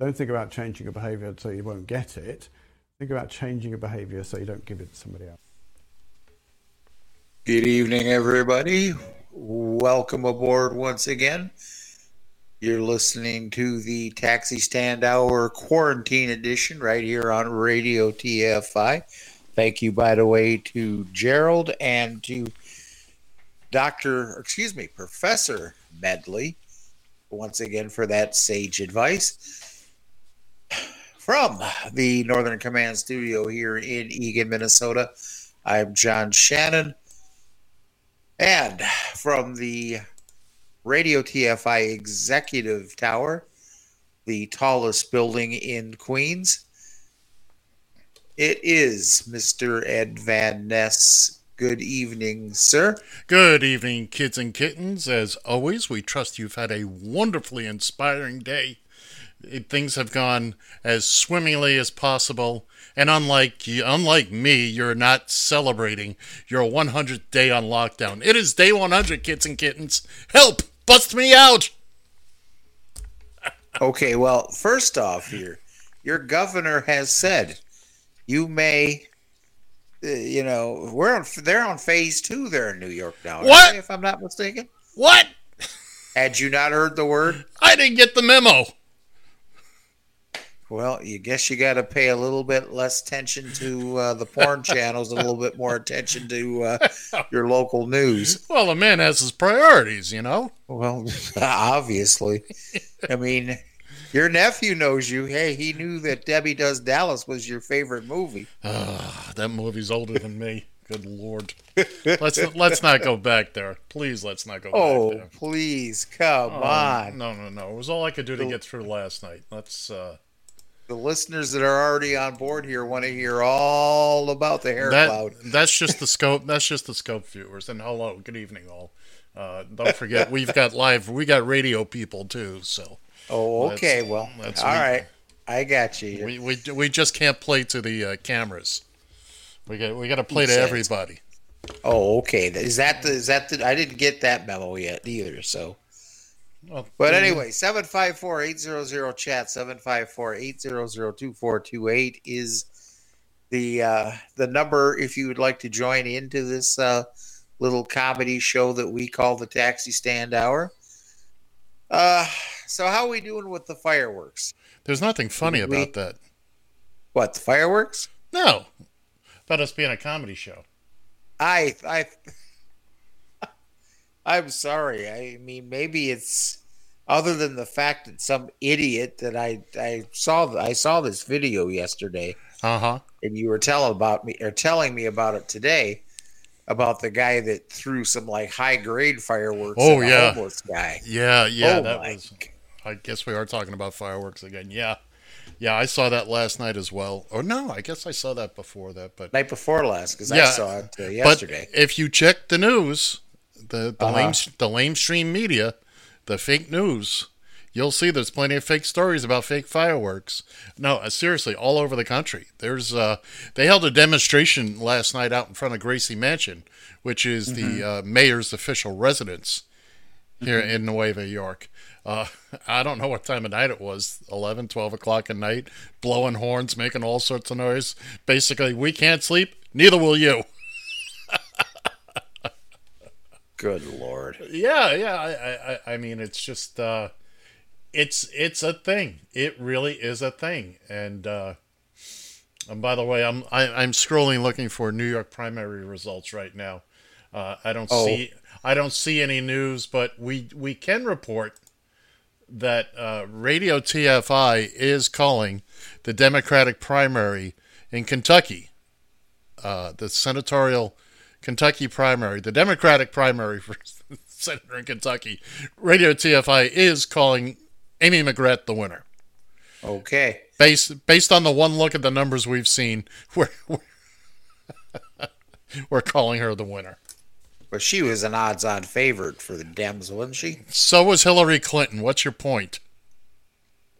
Don't think about changing your behaviour so you won't get it. Think about changing your behaviour so you don't give it to somebody else. Good evening, everybody. Welcome aboard once again. You're listening to the Taxi Stand Hour Quarantine Edition right here on Radio TFI. Thank you, by the way, to Gerald and to Dr. excuse me, Professor Medley once again for that sage advice. From the Northern Command Studio here in Eagan, Minnesota, I'm John Shannon. And from the Radio TFI Executive Tower, the tallest building in Queens, it is Mr. Ed Van Ness. Good evening, sir. Good evening, kids and kittens. As always, we trust you've had a wonderfully inspiring day. It- Things have gone as swimmingly as possible, and unlike unlike me, you're not celebrating your 100th day on lockdown. It is day 100, kids and kittens. Help! Bust me out! Okay, well, first off, here, your governor has said you may, uh, you know, we're on. They're on phase two there in New York now. What? they, If I'm not mistaken, What? had you not heard the word? I didn't get the memo. Well, you guess you got to pay a little bit less attention to uh, the porn channels, a little bit more attention to uh, your local news. Well, the man has his priorities, you know. Well, obviously. I mean, your nephew knows you. Hey, he knew that Debbie Does Dallas was your favorite movie. Ah, that movie's older than me. Good lord. Let's let's not go back there. Please, let's not go Oh, back there. please, come Oh, on. No, no, no. It was all I could do to get through last night. Let's. uh The listeners that are already on board here want to hear all about the hair that cloud. that's just the scope. That's just the scope viewers. And hello, good evening, all. Uh, don't forget, we've got live. We got radio people too. So Oh, That's- okay. Well, all that's right. I got you. we we we just can't play to the uh, cameras. We got we got to play to everybody. Oh, okay. Is that the? Is that the? I didn't get that memo yet either. So, Well, but anyway, seven five four eight zero zero chat seven five four eight zero zero two four two eight is the uh, the number if you would like to join into this uh, little comedy show that we call the Taxi Stand Hour. Uh, so how are we doing with the fireworks? there's nothing funny we- about that. What the fireworks? No, about us being a comedy show. I I I'm sorry. I mean, maybe it's other than the fact that some idiot that I I saw I saw this video yesterday, Uh huh. and you were telling about me or telling me about it today about the guy that threw some like high grade fireworks. Oh, yeah. homeless guy. Yeah, yeah, Oh, that my was. I guess we are talking about fireworks again. Yeah, yeah, I saw that last night as well. Or no, I guess I saw that before that. But Night before last, because I saw it uh, yesterday. but if you check the news, the the Uh-huh. lame the lamestream media, the fake news, you'll see there's plenty of fake stories about fake fireworks. No, uh, seriously, all over the country. There's uh, they held a demonstration last night out in front of Gracie Mansion, which is Mm-hmm. the uh, mayor's official residence. here in Nueva York. Uh, I don't know what time of night it was 11, 12 o'clock at night, blowing horns, making all sorts of noise. Basically, we can't sleep, neither will you. Good lord. Yeah, yeah. I, I, I mean, it's just, uh, it's, it's a thing. It really is a thing. And, uh, and by the way, I'm, I, I'm scrolling looking for New York primary results right now. Uh, I don't Oh. see, I don't see any news, but we, we can report that uh, Radio TFI is calling the Democratic primary in Kentucky, uh, the senatorial Kentucky primary, the Democratic primary for senator in Kentucky. Radio TFI is calling Amy McGrath the winner. Okay. Based based on the one look at the numbers we've seen, we're we're, we're calling her the winner. But she was an odds on favorite for the Dems, wasn't she? So was Hillary Clinton. What's your point?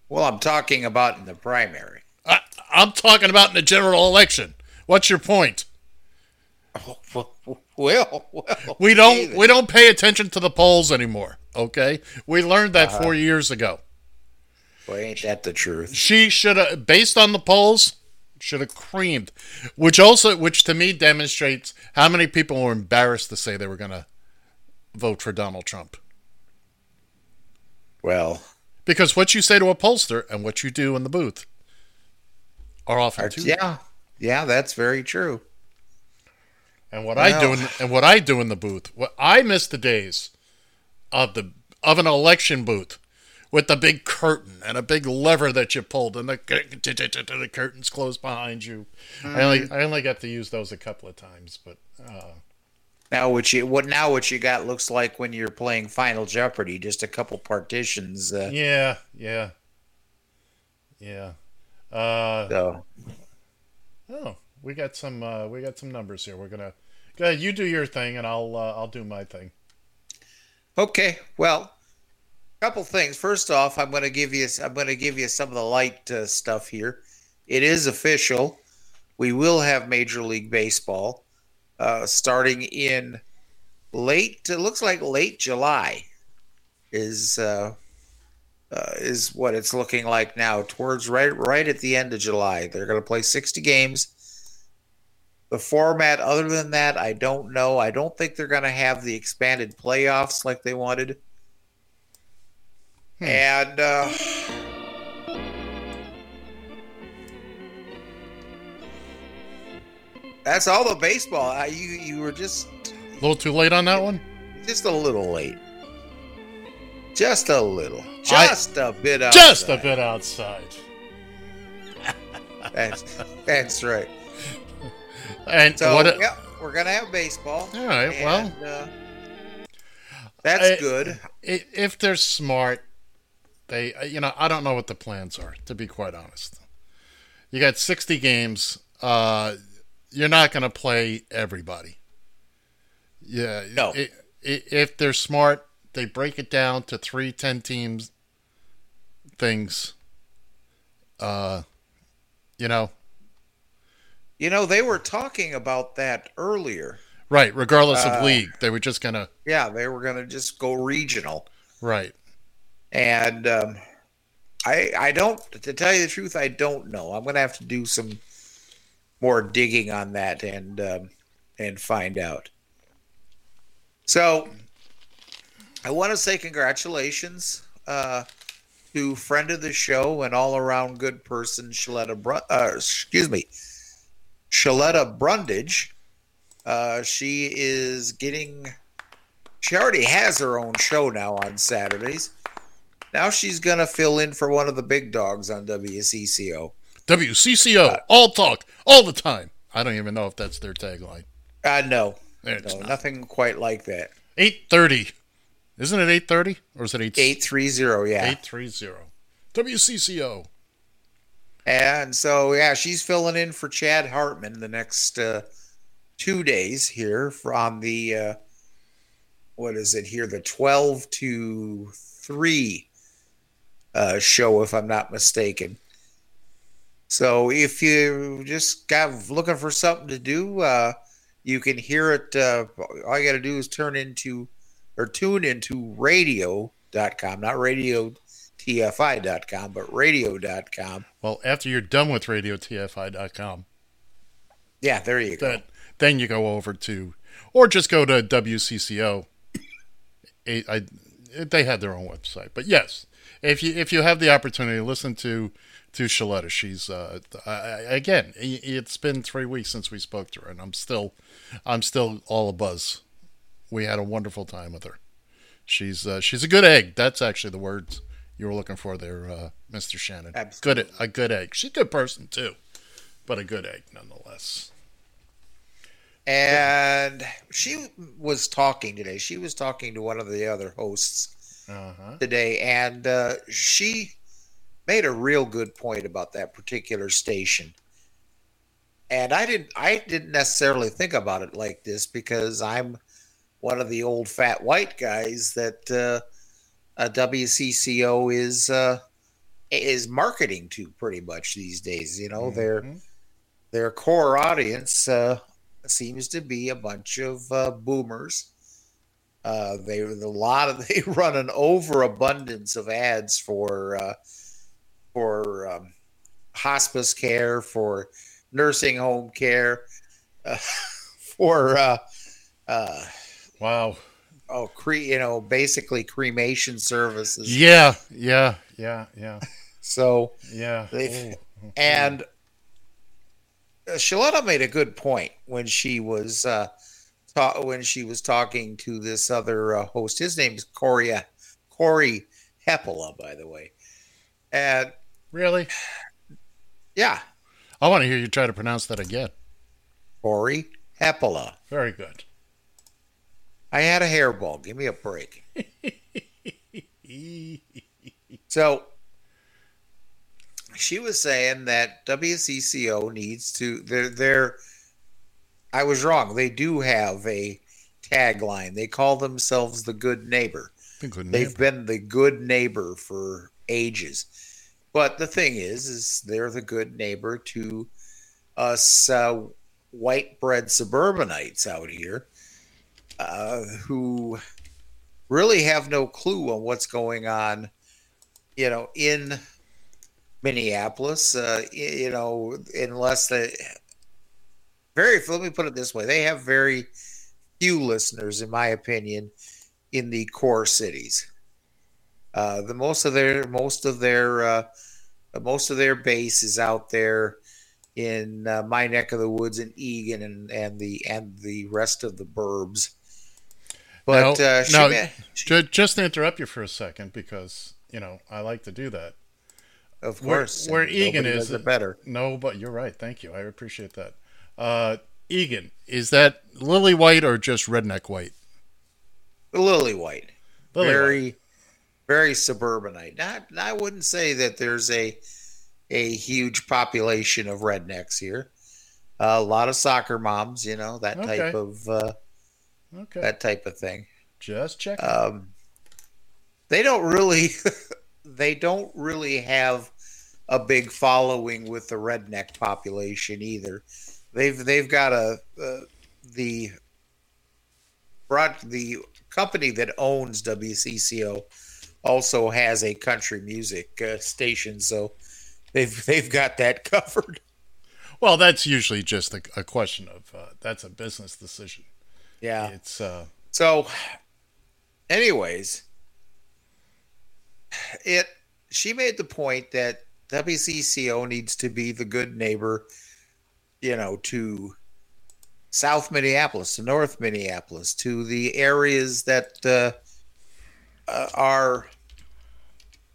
Well, I'm talking about in the primary. I, I'm talking about in the general election. What's your point? Well, well. We don't David. we don't pay attention to the polls anymore. Okay, we learned that uh-huh. four years ago. Well, ain't that the truth? She should have, based on the polls, should have creamed. Which also, which to me demonstrates how many people were embarrassed to say they were going to vote for Donald Trump. Well, Because what you say to a pollster and what you do in the booth are often our- two. yeah, yeah, that's very true. And what I do in, and what I do in the booth, what I miss the days of the of an election booth with the big curtain and a big lever that you pulled and the, the curtains closed behind you. I only I only got to use those a couple of times, but uh, Now what you what now what you got looks like when you're playing Final Jeopardy, just a couple partitions. Uh, yeah, yeah, yeah. Uh, so oh, we got some uh, we got some numbers here. We're gonna go ahead. You do your thing, and I'll uh, I'll do my thing. Okay, well, a couple things. First off, I'm going to give you I'm to give you some of the light uh, stuff here. It is official. We will have Major League Baseball uh, starting in late. It looks like late July is uh, uh, is what it's looking like now. Towards right right at the end of July, they're going to play 60 games. The format, other than that, I don't know. I don't think they're going to have the expanded playoffs like they wanted. And uh, that's all the baseball. Uh, You you were just A little too late on that one. just a little late. Just a little. Just a bit outside. Just a bit outside. That's, that's right. And So what? yeah, we're gonna have baseball. All right, well. Uh, that's I- good. if they're smart, they uh, you know I don't know what the plans are to be quite honest. You got 60 games. Uh, you're not going to play everybody. Yeah. No. i- i- if they're smart, they break it down to three ten teams things. Uh, you know, You know, they were talking about that earlier. right. Regardless Uh, of league, they were just going to Yeah, they were gonna just go regional. right. and um, I I don't to tell you the truth I don't know. I'm gonna have to do some more digging on that and um, and find out. So I want to say congratulations uh, to friend of the show and all around good person Sheletta Bru- uh, excuse me Sheletta Brundidge. Uh, she is getting. She already has her own show now on Saturdays. Now she's gonna fill in for one of the big dogs on WCCO. WCCO, all talk, all the time. I don't even know if that's their tagline. Uh no, It's no, not. nothing quite like that. 830. Isn't it 830? Or is it 8 Eight three zero, yeah. 830? WCCO. And so yeah, she's filling in for Chad Hartman the next uh, two days here from the uh, what is it here the twelve to three uh, show if I'm not mistaken. So if you just got looking for something to do, uh, you can hear it. Uh, all you got to do is turn into or tune into radio.com, not radio tfi.com, but radio.com. Well, after you're done with radiotfi.com, Yeah, there you go. then, then you go over to, or just go to WCCO. I, I- they had their own website, but yes, if you if you have the opportunity listen to to Sheletta, she's uh, I, again. It's been three weeks since we spoke to her, and I'm still I'm still all abuzz. We had a wonderful time with her. She's uh, she's a good egg. That's actually the words you were looking for there, uh, Mr. Shannon. Absolutely. Good, a good egg. She's a good person too, but a good egg nonetheless. And she was talking today. She was talking to one of the other hosts Uh-huh. today, and uh, she made a real good point about that particular station. And I didn't, I didn't necessarily think about it like this because I'm one of the old fat white guys that uh, a WCCO is uh, is marketing to pretty much these days. You know, their Mhm. their core audience uh, seems to be a bunch of uh, boomers. Uh, they a lot of they run an overabundance of ads for uh, for um, hospice care, for nursing home care, uh, for uh, uh, Wow. Oh, cre- you know, basically cremation services. Yeah, yeah, yeah, yeah, So yeah. They've- And uh, Sheletta made a good point when she was uh, ta- when she was talking to this other uh, host. His name is Corey uh, Corey Hepola, by the way. And really? yeah, I want to hear you try to pronounce that again. Corey Hepola. Very good. I had a hairball. Give me a break. So she was saying that WCCO needs to they're they're I was wrong. They do have a tagline. They call themselves the good neighbor. Good They've been the good neighbor for ages. But the thing is, is they're the good neighbor to us uh, white bread suburbanites out here uh, who really have no clue on what's going on, you know, in Minneapolis. Uh, you know, unless they very. Let me put it this way: they have very few listeners, in my opinion, in the core cities. Uh, the most of their most of their uh, most of their base is out there in uh, my neck of the woods in Eagan and, and the and the rest of the burbs. But Now- uh, she now, ma- Ju- Just to interrupt you for a second, because you know I like to do that. of course, where and Eagan is- it better. No, but you're right. Thank you. I appreciate that. Uh, Eagan, is that lily white or just redneck white? Lily White, Lily very white. very suburbanite. Not, I wouldn't say that there's a a huge population of rednecks here. a lot of soccer moms, you know that type of uh, Okay. that type of thing. just check. um, they don't really they don't really have a big following with the redneck population either. They've they've got a uh, the brought the company that owns WCCO also has a country music uh, station, so they've they've got that covered. well, that's usually just a, a question of uh, that's a business decision. Yeah. It's uh, So, anyways, it she made the point that WCCO needs to be the good neighbor, you know, to South Minneapolis, to North Minneapolis, to the areas that uh, uh, are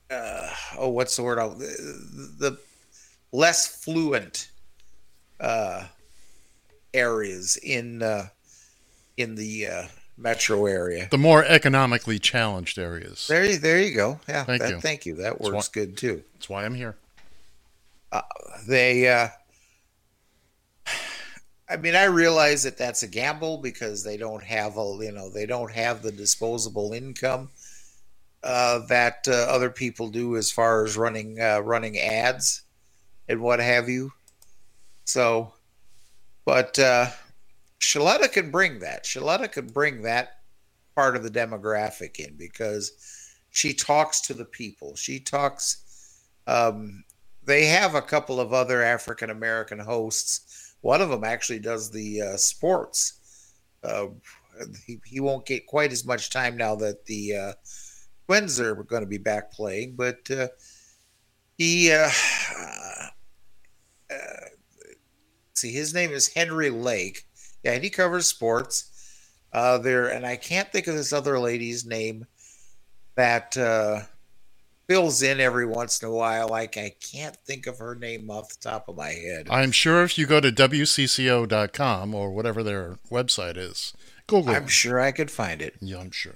uh, oh, what's the word? The, the less fluent uh, areas in uh, in the uh, metro area. the more economically challenged areas. There, you- there you go. Yeah, Thank that, you. Thank you. That why- works good too. That's why I'm here. They, uh, I mean, I realize that that's a gamble because they don't have a, you know, they don't have the disposable income uh, that uh, other people do as far as running uh, running ads and what have you. So, but uh, Sheletta can bring that. Sheletta can bring that part of the demographic in because she talks to the people. She talks. Um, they have a couple of other African American hosts. One of them actually does the uh, sports. Uh, he, he won't get quite as much time now that the uh, Twins are going to be back playing, but uh, he. Uh, uh, see, his name is Henry Lake. Yeah, and he covers sports. Uh, there, and I can't think of this other lady's name that uh, fills in every once in a while. Like I can't think of her name off the top of my head. I'm sure if you go to WCCO.com or whatever their website is, Google. I'm sure I could find it. Yeah, I'm sure.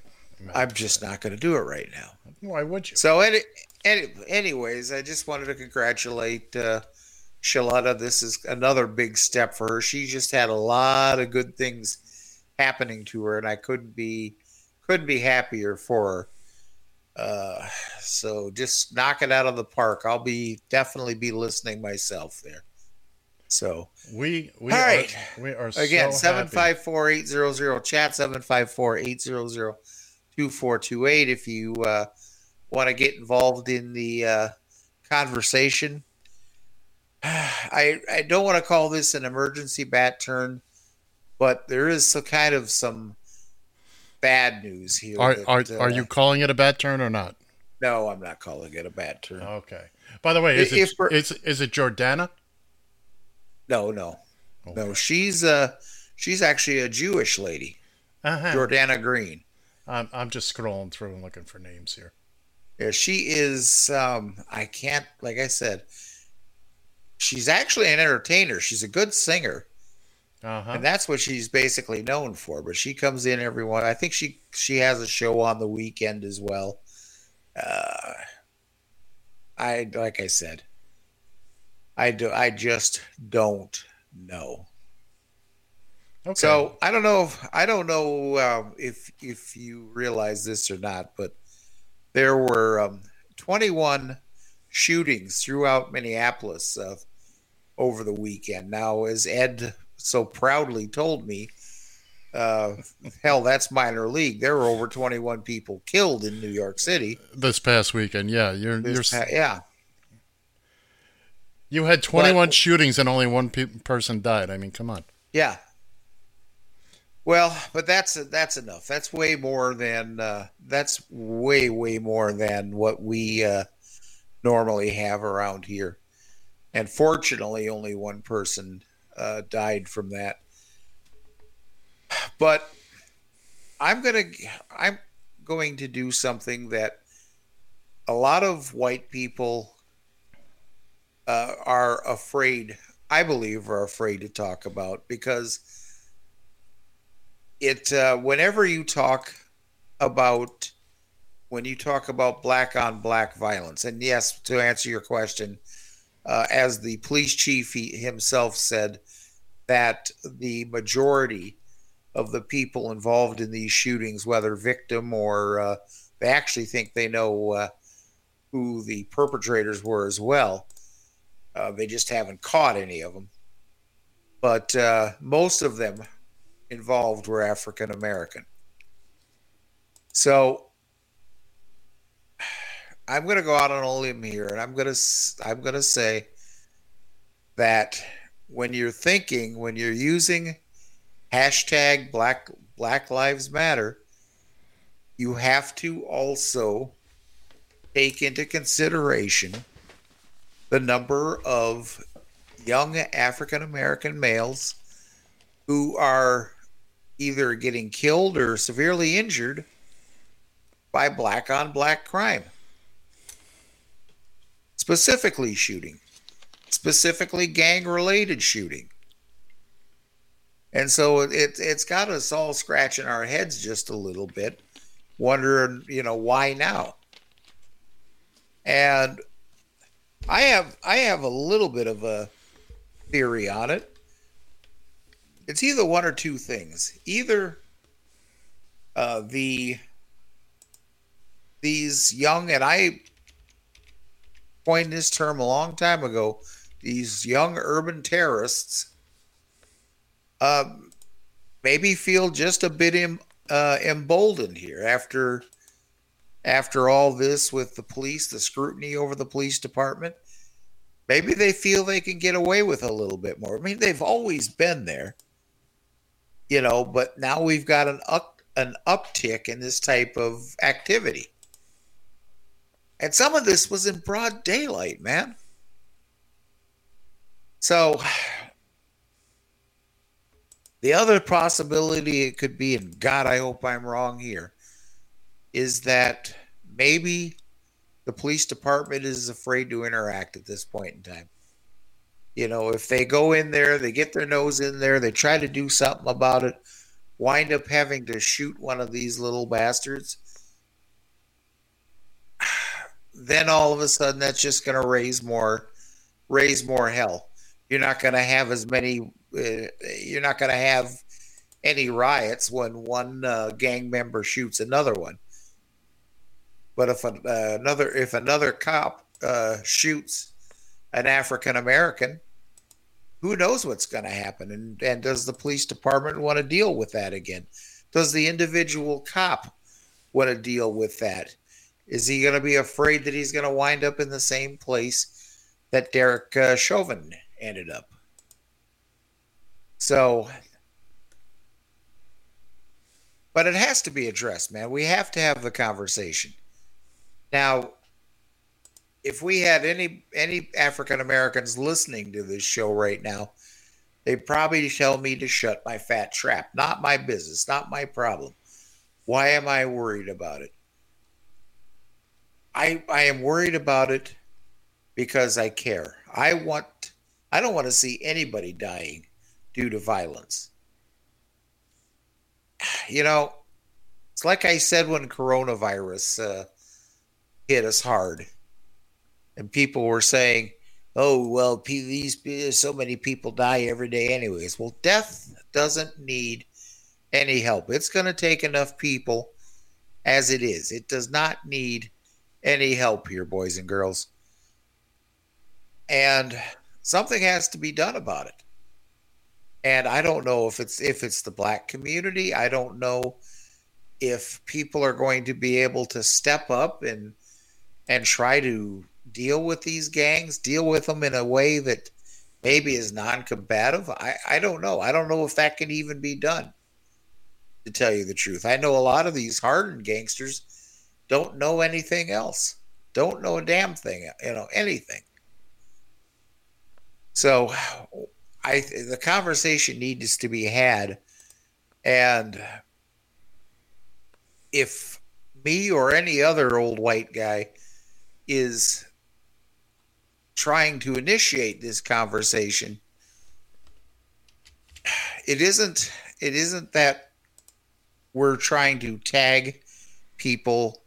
I'm just not going to do it right now. Why would you? So, any, any, anyways, I just wanted to congratulate uh, Sheletta. This is another big step for her. She just had a lot of good things happening to her, and I couldn't be couldn't be happier for her. Uh, so just knock it out of the park. I'll be definitely be listening myself there. So we we all are, we are again seven five four eight zero zero chat seven five four eight zero zero two four two eight. If you uh, want to get involved in the uh, conversation, I I don't want to call this an emergency bat turn, but there is some kind of some bad news here. Are that, are, uh, are you calling it a bad turn or not? No, I'm not calling it a bad turn. Okay. By the way, is If it is, is it Jordana? No, no, no. She's uh she's actually a Jewish lady, Uh-huh. Jordana Green. I'm I'm just scrolling through and looking for names here. Yeah, she is. Um, I can't. Like I said, she's actually an entertainer. She's a good singer, Uh-huh. and that's what she's basically known for. But she comes in every one. I think she she has a show on the weekend as well. Uh, I like I said, I do. I just don't know. Okay. So I don't know. If, I don't know um, if if you realize this or not, but there were um, 21 shootings throughout Minneapolis uh, over the weekend. Now, as Ed so proudly told me, uh, hell, that's minor league. There were over 21 people killed in New York City. this past weekend, yeah, you're you're yeah, you had 21 But- shootings and only one pe- person died. I mean, come on. yeah. Well, but that's that's enough. That's way more than uh, that's way way more than what we uh, normally have around here. And fortunately, only one person uh, died from that. But I'm gonna I'm going to do something that a lot of white people uh, are afraid. I believe are afraid to talk about because it uh, whenever you talk about when you talk about black on black violence and yes to answer your question uh, as the police chief he, himself said that the majority of the people involved in these shootings whether victim or uh, they actually think they know uh, who the perpetrators were as well uh, they just haven't caught any of them but uh, most of them involved were African American. So I'm going to go out on a limb here, and I'm going to I'm going to say that when you're thinking, when you're using hashtag Black Black Lives Matter, you have to also take into consideration the number of young African American males who are either getting killed or severely injured by black on black crime. Specifically, shooting, specifically gang related shooting. And so it, it's got us all scratching our heads just a little bit, wondering, you know, why now? And I have I have a little bit of a theory on it it's either one or two things. Either uh, the these young and I coined this term a long time ago. These young urban terrorists um, maybe feel just a bit Im- uh, emboldened here after after all this with the police, the scrutiny over the police department. Maybe they feel they can get away with a little bit more. I mean, they've always been there, you know, but now we've got an up, an uptick in this type of activity. And some of this was in broad daylight, man. So the other possibility it could be, and God, I hope I'm wrong here, is that maybe the police department is afraid to interact at this point in time. You know, if they go in there, they get their nose in there, they try to do something about it, wind up having to shoot one of these little bastards, then all of a sudden that's just going to raise more raise more hell. You're not going to have as many uh, you're not going to have any riots when one uh, gang member shoots another one. But if a, uh, another if another cop uh, shoots an African American, who knows what's going to happen? And and does the police department want to deal with that again? Does the individual cop want to deal with that? Is he going to be afraid that he's going to wind up in the same place that Derek uh, Chauvin ended up? So, but it has to be addressed, man. We have to have the conversation. Now, if we had any any African Americans listening to this show right now, they'd probably tell me to shut my fat trap. Not my business, not my problem. Why am I worried about it? I I am worried about it because I care. I want I don't want to see anybody dying due to violence. You know, it's like I said when coronavirus uh, hit us hard, and people were saying, "Oh, well, these so many people die every day, anyways." Well, death doesn't need any help. It's going to take enough people as it is. It does not need any help here, boys and girls. And something has to be done about it and I don't know if it's if it's the black community. I don't know if people are going to be able to step up and and try to deal with these gangs, deal with them in a way that maybe is non-combative. I I don't know. I don't know if that can even be done. To tell you the truth, I know a lot of these hardened gangsters don't know anything else. Don't know a damn thing, you know, anything. So I the conversation needs to be had, and if me or any other old white guy is trying to initiate this conversation, it isn't it isn't that we're trying to tag people,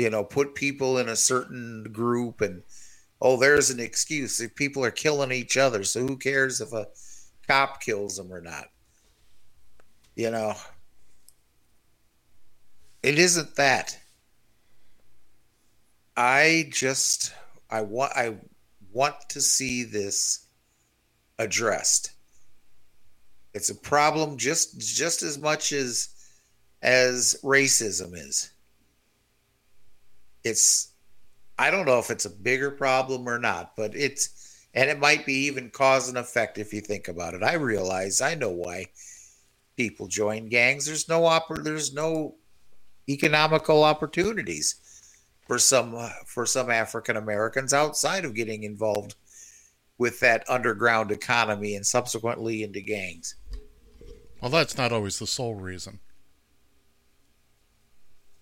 you know, put people in a certain group and oh, there's an excuse. If people are killing each other, so who cares if a cop kills them or not? You know, it isn't that. I just I want I want to see this addressed. It's a problem just just as much as as racism is. It's I don't know if it's a bigger problem or not, but it's and it might be even cause and effect if you think about it. I realize I know why people join gangs. There's no oppor- there's no economical opportunities for some uh, for some African Americans outside of getting involved with that underground economy and subsequently into gangs. Well, that's not always the sole reason.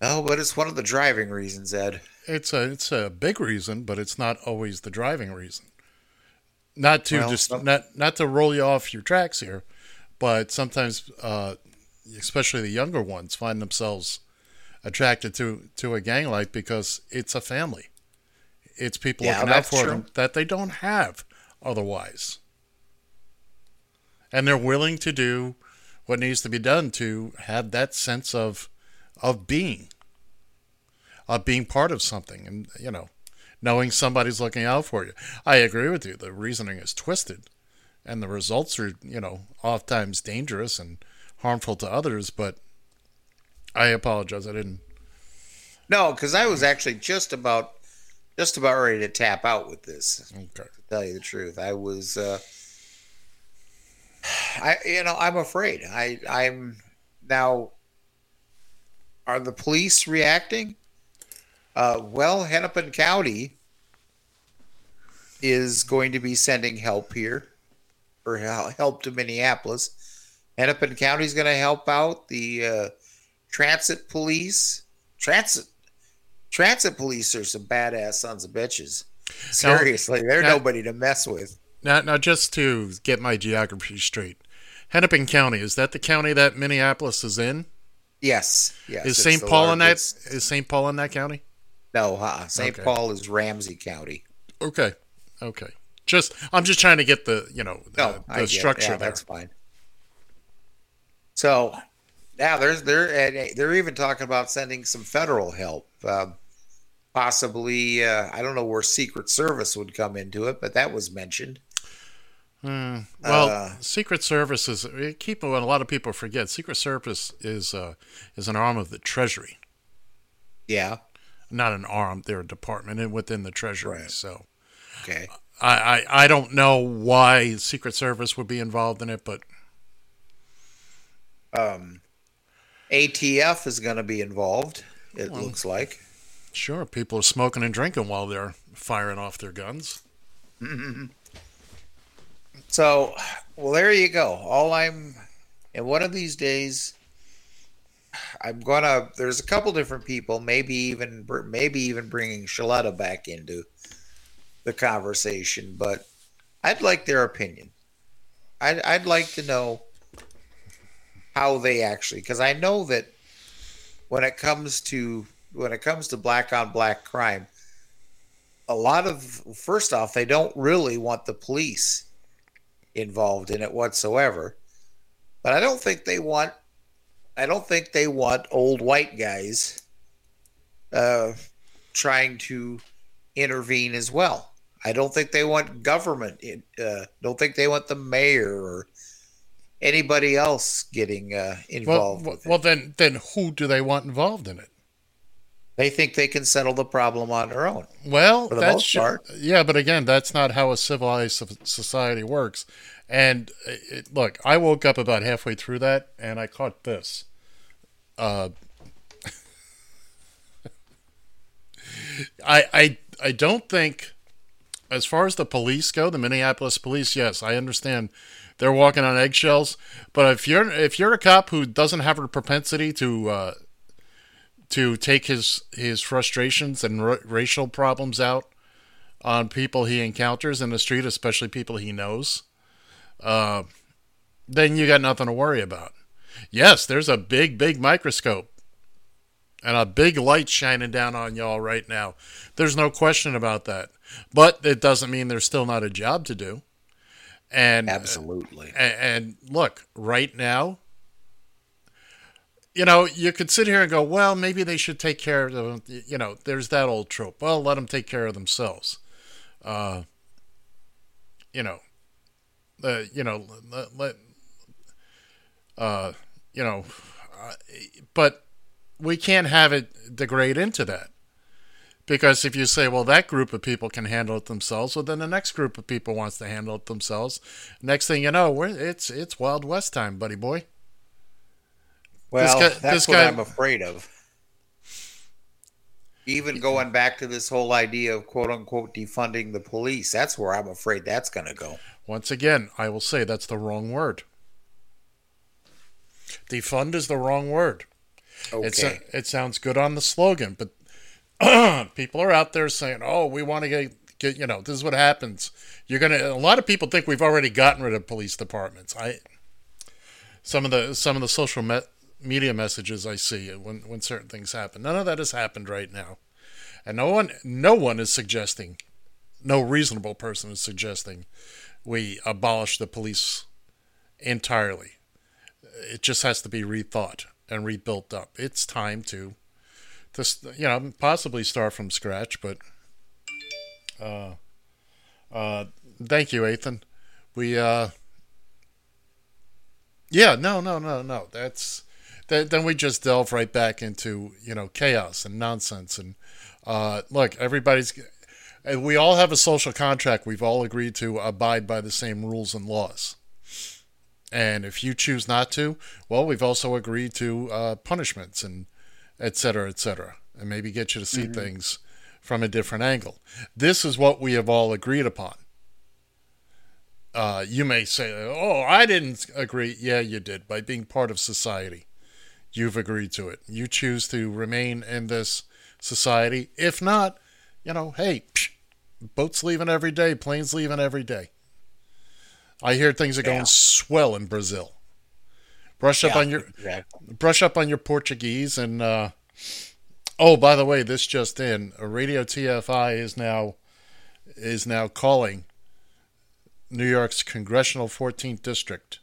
Oh, but it's one of the driving reasons, Ed. It's a it's a big reason, but it's not always the driving reason. Not to well, just some... not not to roll you off your tracks here, but sometimes, uh, especially the younger ones, find themselves attracted to to a gang life because it's a family. It's people yeah, looking out for true. them that they don't have otherwise, and they're willing to do what needs to be done to have that sense of of being, of being part of something, and you know, knowing somebody's looking out for you. I agree with you. The reasoning is twisted, and the results are, you know, oftentimes dangerous and harmful to others. But I apologize. I didn't. No, because I was actually just about just about ready to tap out with this. Okay. To tell you the truth, I was. Uh, I you know I'm afraid. I I'm now. Are the police reacting? Uh, well, Hennepin County is going to be sending help here, or help to Minneapolis. Hennepin County is going to help out the uh, transit police. Transit transit police are some badass sons of bitches. Seriously, they're now- nobody to mess with. Now, now, just to get my geography straight, Hennepin County is that the county that Minneapolis is in? Yes, yes. is St. Paul in that? Is St. Paul in that county? No, uh, St. Okay. Paul is Ramsey County. Okay, okay. Just I'm just trying to get the you know the, No, the structure Yeah, there. That's fine. So now there's they're and they're even talking about sending some federal help, um, possibly. Uh, I don't know where Secret Service would come into it, but that was mentioned. Hmm. Well, Uh, Secret Service is keep what a lot of people forget. Secret Service is uh, is an arm of the Treasury, Yeah. not an arm. They're a department and within the Treasury. Right. So Okay. I, I I don't know why Secret Service would be involved in it, but Um, ATF is going to be involved. It looks like. sure, people are smoking and drinking while they're firing off their guns. So, well, there you go. All I'm, and one of these days, I'm gonna. There's a couple different people, maybe even, maybe even bringing Sheletta back into the conversation, but I'd like their opinion. I'd, I'd like to know how they actually, because I know that when it comes to when it comes to black on black crime, a lot of first off, they don't really want the police involved in it whatsoever. But I don't think they want I don't think they want old white guys uh, trying to intervene as well. I don't think they want government. in- Uh, don't think they want the mayor or anybody else getting uh, involved well, well, then then who do they want involved in it? They think they can settle the problem on their own. Well, For the that's most part. yeah, but again, that's not how a civilized society works. And it, look, I woke up about halfway through that, and I caught this. Uh, I I I don't think, as far as the police go, the Minneapolis police, yes, I understand they're walking on eggshells. But if you're if you're a cop who doesn't have a propensity to uh, to take his his frustrations and ra- racial problems out on people he encounters in the street, especially people he knows, uh, then you got nothing to worry about. Yes, there's a big, big microscope and a big light shining down on y'all right now. There's no question about that. But it doesn't mean there's still not a job to do. And Absolutely. and, and look, right now, you know, you could sit here and go, well, maybe they should take care of them. You know, there's that old trope. Well, let them take care of themselves. Uh, you know, uh, you know, let, let uh, you know, uh, but we can't have it degrade into that. Because if you say, well, that group of people can handle it themselves, well, then the next group of people wants to handle it themselves. Next thing you know, we're, it's it's Wild West time, buddy boy. Well, guy- that's this what guy- I'm afraid of. Even going back to this whole idea of quote unquote defunding the police, that's where I'm afraid that's going to go. Once again, I will say that's the wrong word. Defund is the wrong word. It's Okay. a, it sounds good on the slogan, but people are out there saying, "Oh, we want to get, get you know, this is what happens." You're gonna. A lot of people think we've already gotten rid of police departments. I some of the some of the social me- media messages I see when when certain things happen. None of that has happened right now, and no one no one is suggesting, no reasonable person is suggesting, we abolish the police entirely. It just has to be rethought and rebuilt up. It's time to, to you know, possibly start from scratch. But, uh, uh, thank you, Ethan. We, uh, yeah, no, no, no, no. That's then, then we just delve right back into you know chaos and nonsense. And uh, look, everybody's we all have a social contract. We've all agreed to abide by the same rules and laws. And if you choose not to, well, we've also agreed to uh, punishments and et cetera, et cetera, and maybe get you to see things from a different angle. This is what we have all agreed upon. Uh, you may say, "Oh, I didn't agree." Yeah, you did. By being part of society, you've agreed to it. You choose to remain in this society. If not, you know, hey, psh, boats leaving every day, planes leaving every day. I hear things are going Yeah. swell in Brazil. Brush up Yeah, on your exactly. brush up on your Portuguese and uh, oh, by the way, this just in: Radio TFI is now is now calling New York's congressional 14th district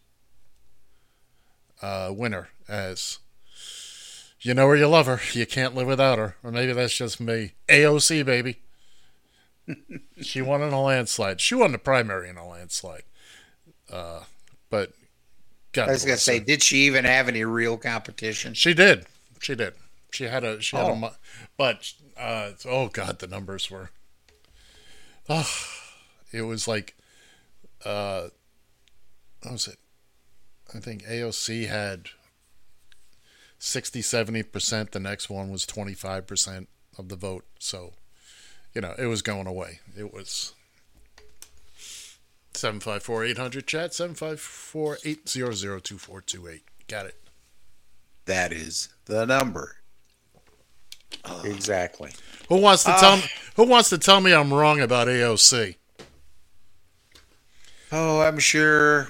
uh, winner as you know her, you love her, you can't live without her, or maybe that's just me. AOC baby. she won in a landslide. She won the primary in a landslide. Uh, but God I was gonna say, did she even have any real competition? She did. She did. She had a. She had Oh. a. But uh, oh god, the numbers were. Oh, it was like. Uh, what was it? I think AOC had 60, 70 percent. The next one was twenty five percent of the vote. So, you know, it was going away. It was. 754 800 chat 754 800 2428. Got it. That is the number. Exactly. Who wants to ah. tell me, Who wants to tell me I'm wrong about AOC? Oh, I'm sure.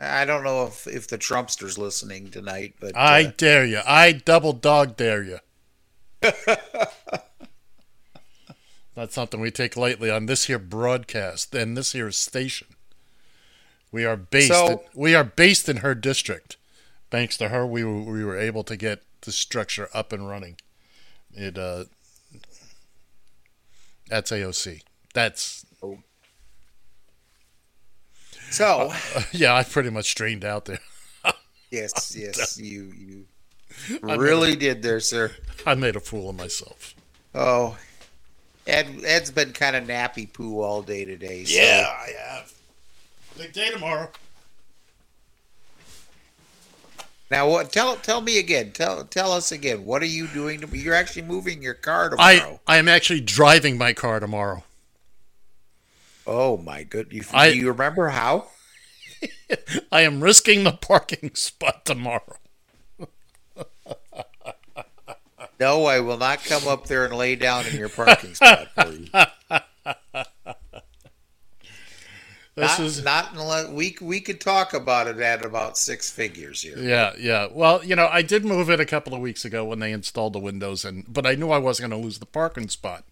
I don't know if if the Trumpsters listening tonight, but I uh, dare you. I double dog dare you. Not something we take lightly on this here broadcast and this here station. We are based. So- in, we are based in her district. Thanks to her, we were, we were able to get the structure up and running. It uh, that's AOC. That's so uh, yeah. I pretty much strained out there. yes, yes, you you really did there, sir. I made a fool of myself. Oh, Ed Ed's been kind of nappy poo all day today. So. I have. Big day tomorrow. Now, what? Tell tell me again. Tell tell us again. What are you doing? To, you're actually moving your car tomorrow. I. I am actually driving my car tomorrow. Oh my good. You, I- do you remember how? I am risking the parking spot tomorrow. No, I will not come up there and lay down in your parking spot for you. This not, is not unless we we could talk about it at about six figures here. yeah, yeah. Well, you know, I did move it a couple of weeks ago when they installed the windows, and but I knew I wasn't going to lose the parking spot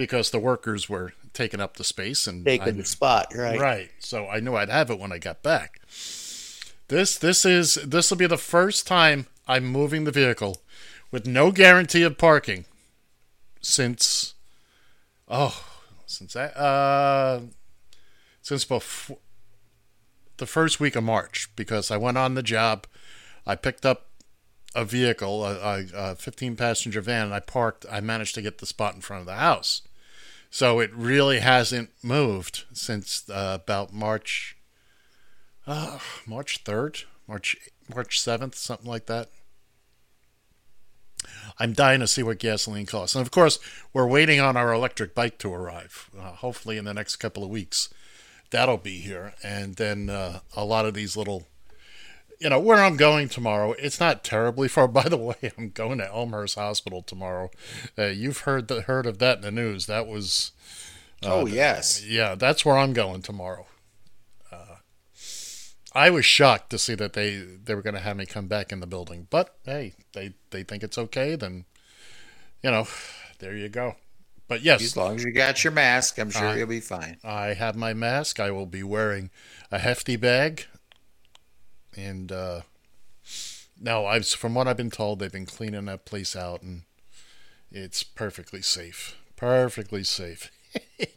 because the workers were taking up the space and I- Taking the spot, right? Right. So I knew I'd have it when I got back. This this is this will be the first time I'm moving the vehicle with no guarantee of parking since oh since that uh since before the first week of March because I went on the job. I picked up a vehicle, a, a 15 passenger van, and I parked. I managed to get the spot in front of the house. So it really hasn't moved since uh, about March, uh, March third, March March seventh, something like that. I'm dying to see what gasoline costs, and of course, we're waiting on our electric bike to arrive. Uh, hopefully, in the next couple of weeks, that'll be here, and then uh, a lot of these little. You know where I'm going tomorrow. It's not terribly far. By the way, I'm going to Elmhurst Hospital tomorrow. Uh, you've heard the, heard of that in the news. That was Oh yes. yeah, that's where I'm going tomorrow. Uh, I was shocked to see that they, they were going to have me come back in the building, but hey, they they think it's okay. Then, you know, there you go. But yes, As long as you got your mask, I'm sure Uh, you'll be fine. I have my mask. I will be wearing a hefty bag, and uh, no, I've from what I've been told, they've been cleaning that place out, and it's perfectly safe. Perfectly safe.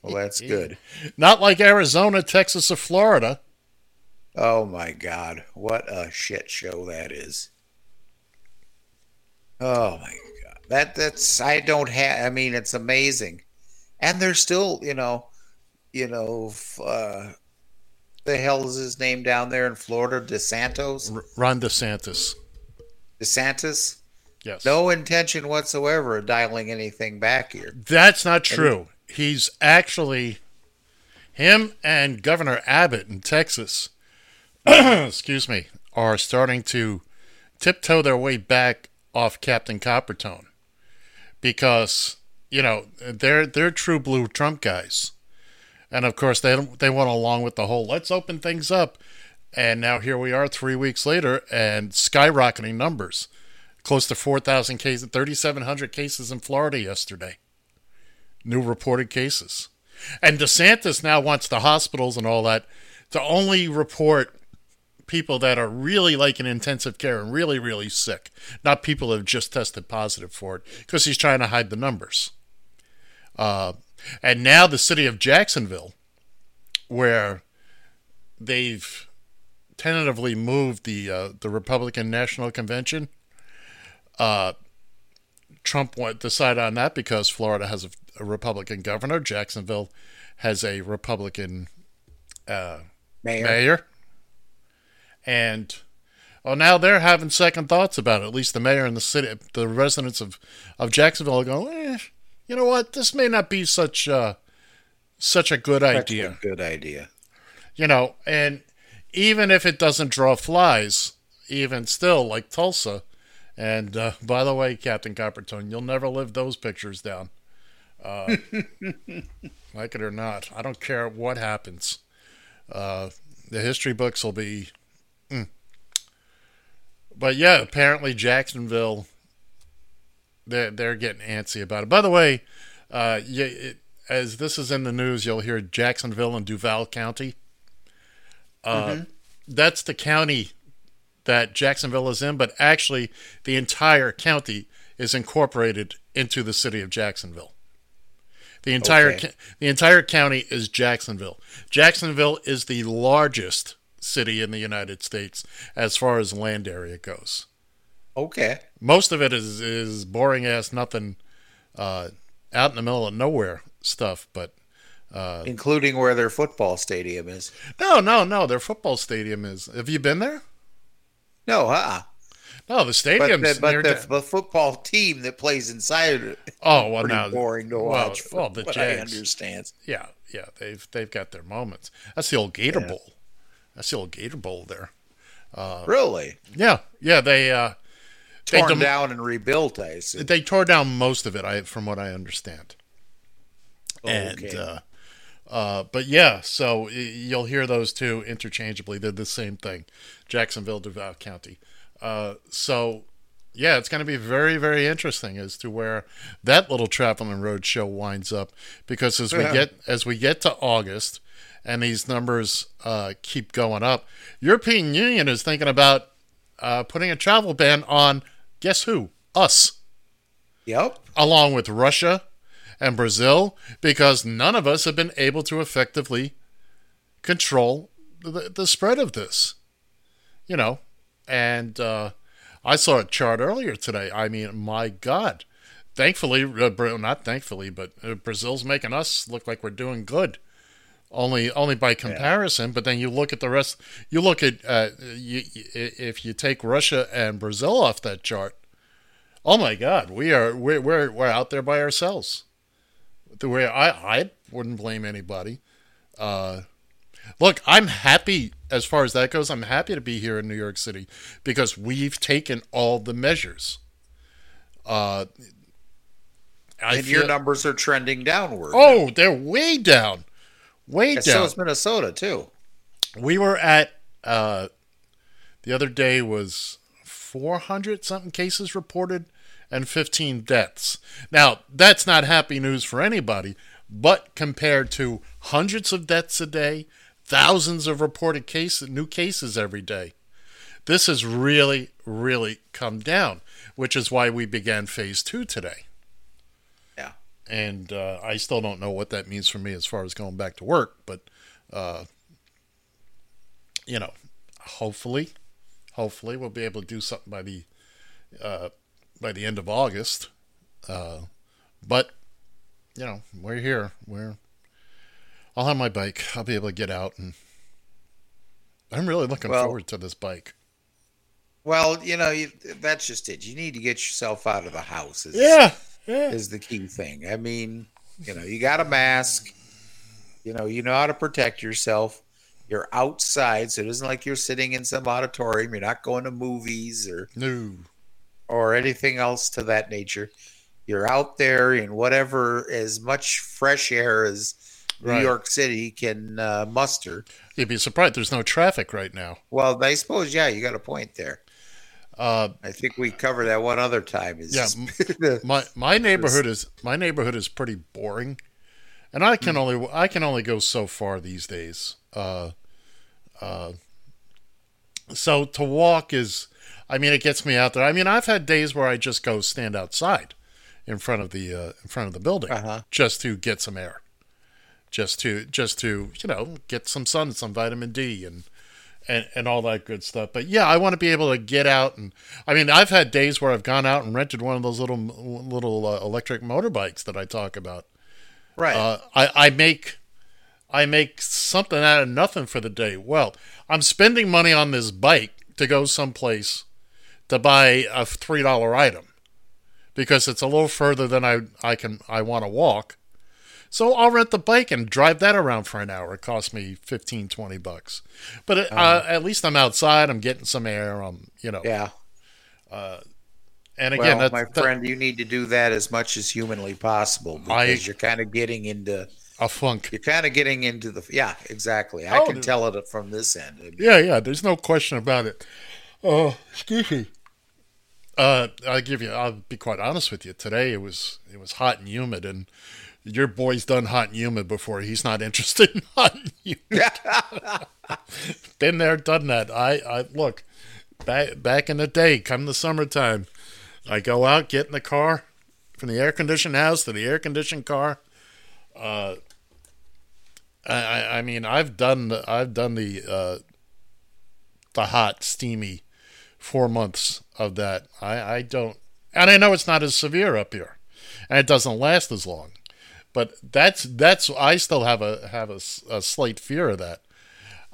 Well, that's good. Not like Arizona, Texas, or Florida. Oh my God, what a shit show that is. Oh my god, that that's I don't have. I mean, it's amazing, and they're still, you know, you know, uh, the hell is his name down there in Florida? DeSantos, R- Ron DeSantis. DeSantis. Yes. No intention whatsoever of dialing anything back here. That's not true. He's actually him and Governor Abbott in Texas. excuse me, are starting to tiptoe their way back off Captain Coppertone because you know they're they're true blue Trump guys, and of course they they went along with the whole let's open things up, and now here we are three weeks later and skyrocketing numbers, close to four thousand cases, thirty seven hundred cases in Florida yesterday new reported cases. And DeSantis now wants the hospitals and all that to only report people that are really like in intensive care and really, really sick, not people that have just tested positive for it, because he's trying to hide the numbers. Uh, and now the city of Jacksonville, where they've tentatively moved the uh, the Republican National Convention, uh, Trump went decide on that because Florida has a, a Republican governor, Jacksonville has a Republican Mayor. mayor, and well, now they're having second thoughts about it. At least the mayor and the city, the residents of of Jacksonville are going, eh, you know what? This may not be such uh, such a good idea a good idea. you know, and even if it doesn't draw flies, even still, like Tulsa, and uh, by the way, Captain Coppertone, you'll never live those pictures down. Uh, like it or not, I don't care what happens. Uh, the history books will be. mm. But yeah, apparently Jacksonville, they're, they're getting antsy about it. By the way, uh, yeah, it, as this is in the news, you'll hear Jacksonville and Duval County. Uh, That's the county that Jacksonville is in, but actually, the entire county is incorporated into the city of Jacksonville. The entire Okay. the entire county is Jacksonville. Jacksonville is the largest city in the United States as far as land area goes. Okay. Most of it is is boring ass nothing uh, out in the middle of nowhere stuff, but Including where their football stadium is. no, no, no. Their football stadium is. Have you been there? No, uh-uh. No, the But, stadium's the, but near. the, the football team that plays inside it oh well, pretty now boring to well, watch. Well, from the what I Jags. understand. Yeah, yeah. They've they've got their moments. That's the old Gator Bowl. That's the old Gator Bowl there. really? Yeah, yeah. They uh, they Torn dem- down and rebuilt, I assume. they tore down most of it. I from what I understand. And Okay. uh, uh, but yeah, so you'll hear those two interchangeably. They're the same thing, Jacksonville, Duval County. Uh, so yeah, it's going to be very, very interesting as to where that little traveling road show winds up. Because as we get as we get to August, and these numbers uh, keep going up, European Union is thinking about uh, putting a travel ban on. Guess who? Us Yep. along with Russia and Brazil, because none of us have been able to effectively control the, the spread of this. You know, and uh, I saw a chart earlier today. I mean, my God. Thankfully, uh, not thankfully, but uh, Brazil's making us look like we're doing good. Only, only by comparison. But then you look at the rest. You look at uh, you, if you take Russia and Brazil off that chart. Oh my God, we are we're we're, we're out there by ourselves. The way I I wouldn't blame anybody. Uh, look, I'm happy as far as that goes. I'm happy to be here in New York City because we've taken all the measures. Uh, I and your numbers are trending downward. oh, they're way down, way And down. so is Minnesota, too. we were at uh, the other day was 400 something cases reported and 15 deaths. Now, that's not happy news for anybody, but compared to hundreds of deaths a day, thousands of reported cases, new cases every day, this has really, really come down, which is why we began phase two today. And uh, I still don't know what that means for me as far as going back to work, but uh, you know, hopefully, hopefully we'll be able to do something by the uh, by the end of August. Uh, but you know, we're here. We're I'll have my bike. I'll be able to get out and I'm really looking Well- forward to this bike. Well, you know, you, that's just it. You need to get yourself out of the house. Yeah. Yeah. is the key thing. I mean, you know, you got a mask. You know, you know how to protect yourself. You're outside, so it isn't like you're sitting in some auditorium. You're not going to movies or No. or anything else to that nature. You're out there in whatever as much fresh air as New Right. York City can uh, muster. You'd be surprised there's no traffic right now. Well, I suppose, yeah, you got a point there. Uh, I think we covered that one other time. Is Yeah, my my neighborhood is my neighborhood is pretty boring, and I Hmm. can only I can only go so far these days. Uh, uh, so to walk is, I mean, it gets me out there. I mean, I've had days where I just go stand outside in front of the uh, in front of the building Uh-huh. just to get some air, just to just to you know get some sun, some vitamin D, and and, and all that good stuff. But yeah, I want to be able to get out and I mean, I've had days where I've gone out and rented one of those little little uh, electric motorbikes that I talk about. right. Uh, I I make I make something out of nothing for the day. Well, I'm spending money on this bike to go someplace to buy a three dollar item because it's a little further than I I can I want to walk. So I'll rent the bike and drive that around for an hour. It costs me 15, 20 bucks. But it, uh, at least I'm outside. I'm getting some air. I'm, you know. yeah. And again, well, my that- friend, you need to do that as much as humanly possible because I- you're kind of getting into a funk. you're kind of getting into the yeah exactly. I Oh, can tell it from this end. I mean, Yeah, yeah. There's no question about it. Oh, excuse me. Uh, I'll give you. I'll be quite honest with you. Today it was it was hot and humid, and your boy's done hot and humid before. He's not interested in hot and humid. Been there, done that. I, I look back back in the day. Come the summertime, I go out, get in the car, from the air conditioned house to the air conditioned car. Uh, I, I, I mean, I've done the, I've done the uh, the hot, steamy four months of that. I, I don't, and I know it's not as severe up here, and it doesn't last as long. But that's that's I still have a have a, a slight fear of that.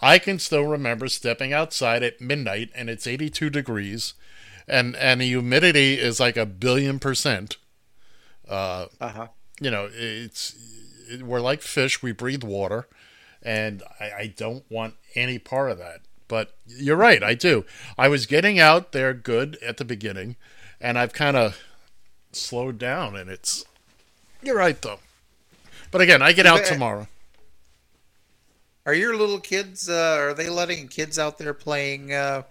I can still remember stepping outside at midnight and it's 82 degrees, and and the humidity is like a billion percent. Uh, Uh-huh. you know, it's it, we're like fish. We breathe water, and I, I don't want any part of that. But you're right, I do. I was getting out there good at the beginning, and I've kind of slowed down, and it's. You're right though. But again, I get out tomorrow. Are your little kids? Uh, are they letting kids out there playing uh,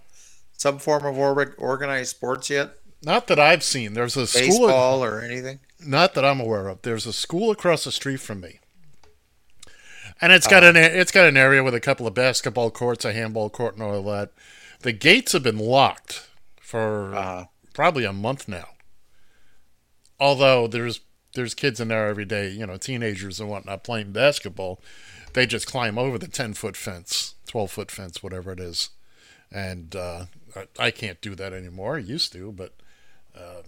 some form of or- organized sports yet? Not that I've seen. There's a school. Baseball or anything? not that I'm aware of. There's a school across the street from me, and it's got an it's got an area with a couple of basketball courts, a handball court, and all that. The gates have been locked for Uh, probably a month now. Although there's there's kids in there every day, you know, teenagers and whatnot playing basketball. They just climb over the ten foot fence, twelve foot fence, whatever it is, and uh, I- can't do that anymore. I used to, but uh,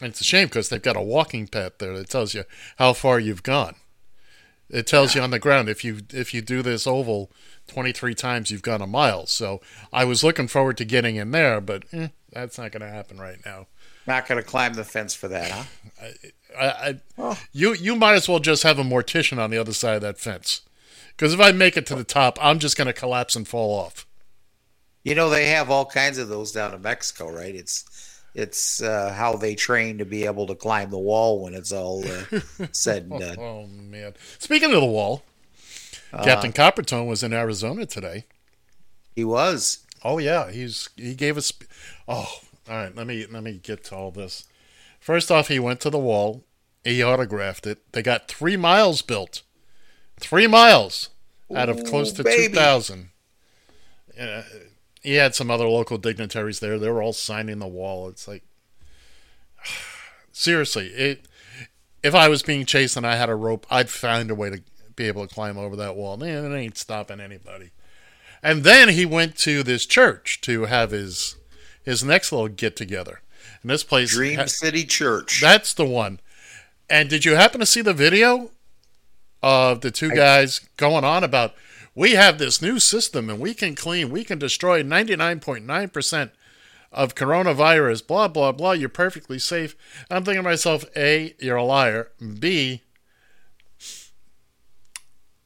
it's a shame because they've got a walking path there that tells you how far you've gone. It tells you on the ground if you if you do this oval twenty three times, you've gone a mile. So I was looking forward to getting in there, but eh, that's not going to happen right now. Not going to climb the fence for that, huh? I, I you you might as well just have a mortician on the other side of that fence, because if I make it to the top, I'm just going to collapse and fall off. You know they have all kinds of those down in Mexico, right? It's it's uh, how they train to be able to climb the wall when it's all uh, said and done. Oh man! Speaking of the wall, Captain Coppertone was in Arizona today. He was. Oh yeah, he's he gave us. Oh, all right. Let me let me get to all this. First off, he went to the wall. He autographed it. They got three miles built. Three miles out of close to baby. two thousand. Uh, he had some other local dignitaries there. They were all signing the wall. It's like, seriously, it. If I was being chased and I had a rope, I'd find a way to be able to climb over that wall. Man, it ain't stopping anybody. And then he went to this church to have his his next little get together. And this place Dream ha- City Church. that's the one. And did you happen to see the video of the two guys going on about we have this new system and we can clean, we can destroy 99.9% of coronavirus, blah, blah, blah. You're perfectly safe. I'm thinking to myself, A, you're a liar. B,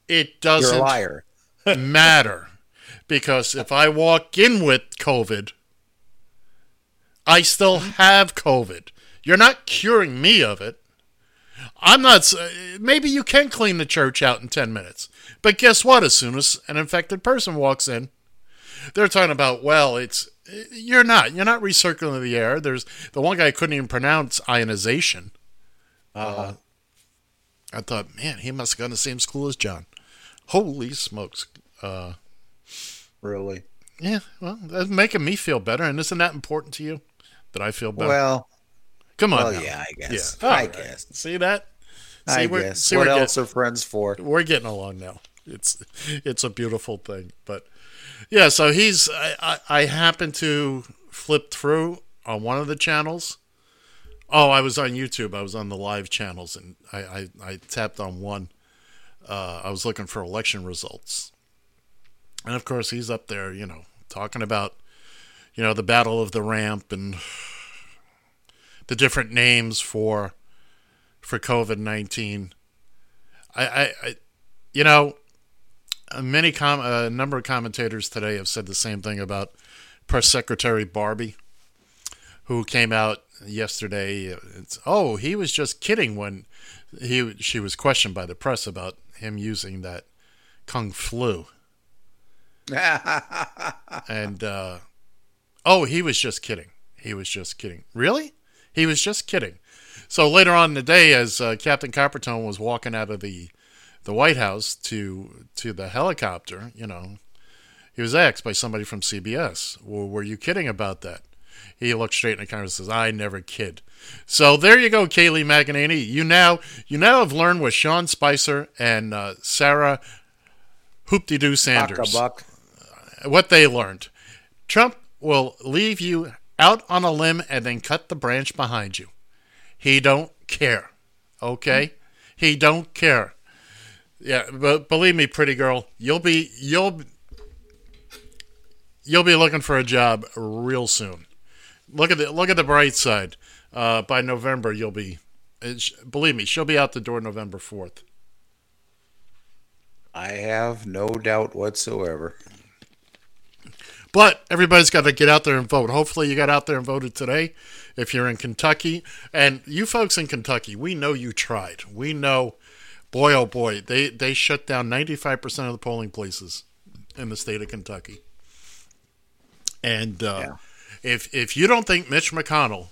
it doesn't matter because if I walk in with COVID, I still have COVID. You're not curing me of it. I'm not. Maybe you can clean the church out in 10 minutes. But guess what? As soon as an infected person walks in, they're talking about, well, it's. You're not. You're not recirculating the air. There's the one guy couldn't even pronounce ionization. Uh, I thought, man, he must have gone to the same school as John. Holy smokes. Uh, really? Yeah, well, that's making me feel better, and isn't that important to you? That I feel better. Well, Come on, well, yeah, I guess. Yeah, I right. guess. See that? See, I guess. see, what else are friends for? We're getting along now. It's it's a beautiful thing, but yeah. So he's I, I, I happened to flip through on one of the channels. Oh, I was on YouTube. I was on the live channels, and I I, I tapped on one. Uh, I was looking for election results, and of course he's up there, you know, talking about you know the battle of the ramp and the different names for for COVID nineteen. I, I, I, you know, uh, many com- a number of commentators today have said the same thing about Press Secretary Barbie, who came out yesterday. It's, oh, he was just kidding when he she was questioned by the press about him using that kung flu, and uh, oh, he was just kidding. He was just kidding. Really? He was just kidding. So later on in the day, as uh, Captain Coppertone was walking out of the the White House to to the helicopter, you know, he was asked by somebody from CBS, well, "Were you kidding about that?" He looked straight in the camera and says, "I never kid." So there you go, Kayleigh McEnany. You now you now have learned with Sean Spicer and uh, Sarah Hoopty-Doo Sanders Buck. what they learned. Trump will leave you out on a limb and then cut the branch behind you. He don't care. Okay? He don't care. Yeah, but believe me, pretty girl, you'll be you'll you'll be looking for a job real soon. Look at the look at the bright side. Uh, by November, you'll be. Believe me, she'll be out the door November fourth. I have no doubt whatsoever. But everybody's got to get out there and vote. Hopefully, you got out there and voted today. If you're in Kentucky, and you folks in Kentucky, we know you tried. We know, boy, oh boy, they they shut down 95% of the polling places in the state of Kentucky. And uh, Yeah. if if you don't think Mitch McConnell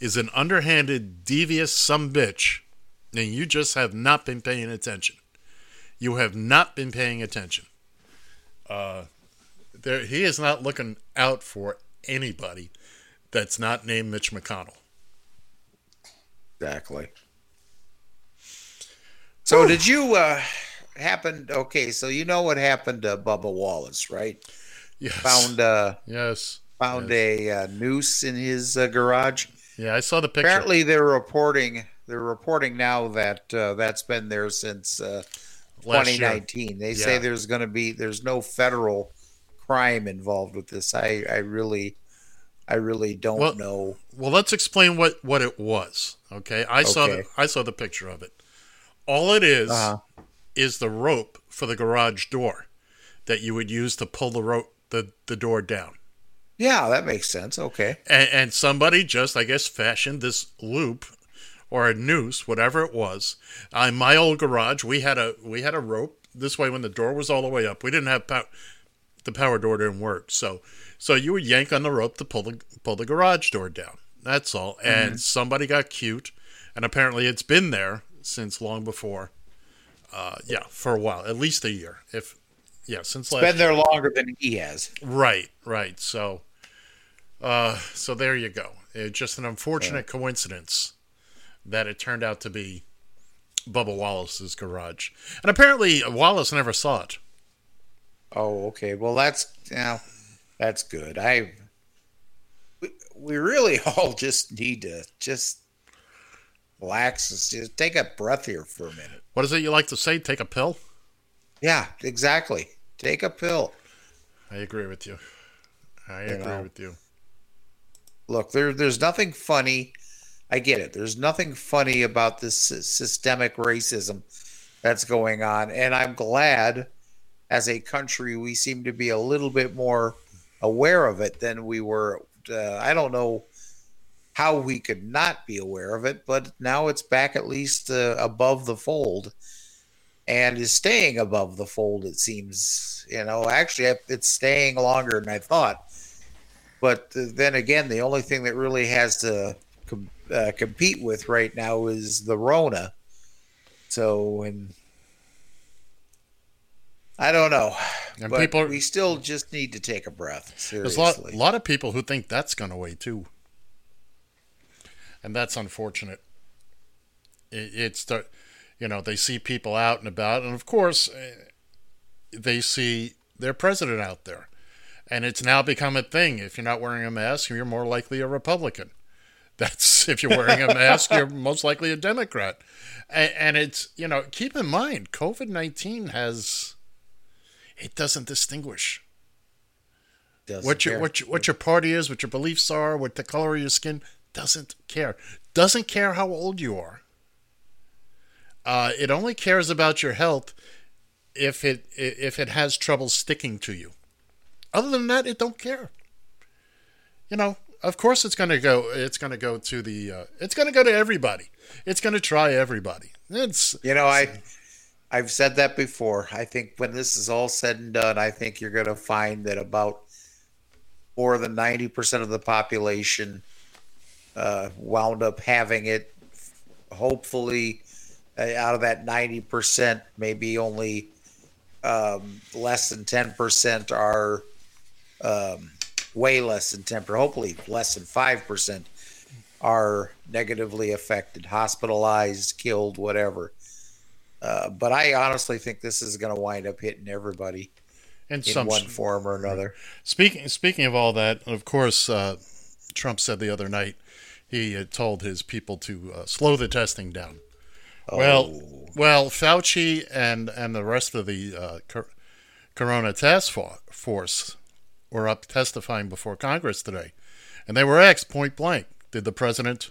is an underhanded, devious some bitch, then you just have not been paying attention. You have not been paying attention. Uh, there, he is not looking out for anybody that's not named Mitch McConnell. Exactly. So did you uh happen okay, so you know what happened to Bubba Wallace, right? Yes. Found uh Yes. found a uh, noose in his uh, garage. Yeah, I saw the picture. Apparently they're reporting they're reporting now that uh, that's been there since uh, 2019. They say there's going to be there's no federal crime involved with this. I I really I really don't Well, know. Well, let's explain what what it was. Okay, I saw the I saw the picture of it. All it is Uh-huh. is the rope for the garage door that you would use to pull the rope the, the door down. Yeah, that makes sense. Okay. And, and somebody just, I guess, fashioned this loop or a noose, whatever it was. Uh, in my old garage, we had a we had a rope. This way, when the door was all the way up, we didn't have power. The power door didn't work, so so you would yank on the rope to pull the pull the garage door down. That's all. And somebody got cute, and apparently it's been there since long before. Uh, yeah, for a while, at least a year. If yeah, since last Been there longer than he has. Right, right. So, uh, so there you go. It's just an unfortunate coincidence that it turned out to be Bubba Wallace's garage, and apparently Wallace never saw it. Oh, okay. Well, that's you now that's good. I we we really all just need to just relax and just take a breath here for a minute. What is it you like to say? Take a pill? Yeah, exactly. Take a pill. I agree with you. I You agree know. with you. Look, there, there's nothing funny. I get it. There's nothing funny about this systemic racism that's going on. And I'm glad as a country we seem to be a little bit more aware of it than we were. Uh, I don't know how we could not be aware of it, but now it's back at least uh, above the fold and is staying above the fold, it seems. You know, actually, it's staying longer than I thought. But then again, the only thing that really has to com- uh, compete with right now is the Rona. So, and I don't know. And but people- we still just need to take a breath. There's Seriously. a lot, lot of people who think that's going away too, and that's unfortunate. It, it's the, you know, they see people out and about, and of course, eh, they see their president out there, and it's now become a thing. If you're not wearing a mask, you're more likely a Republican. That's if you're wearing a mask, you're most likely a Democrat, and, and it's you know, keep in mind, COVID nineteen has. It doesn't distinguish Doesn't what your care. what your what your party is, what your beliefs are, what the color of your skin doesn't care. Doesn't care how old you are. Uh, it only cares about your health if it if it has trouble sticking to you. Other than that, it don't care. You know, of course, it's going to go. It's going to go to the. Uh, it's going to go to everybody. It's going to try everybody. It's You know, I I've said that before. I think when this is all said and done, I think you're going to find that about more than ninety percent of the population uh, wound up having it. Hopefully, uh, out of that ninety percent, maybe only um, less than ten percent are um, way less than 10%, Hopefully, less than five percent are negatively affected, hospitalized, killed, whatever. Uh, but I honestly think this is going to wind up hitting everybody in in some one form or another. Speaking speaking of all that, of course, uh, Trump said the other night he had told his people to uh, slow the testing down. Well, Oh. well, Fauci and and the rest of the uh, cor- Corona Task Force were up testifying before Congress today, and they were asked point blank, "Did the president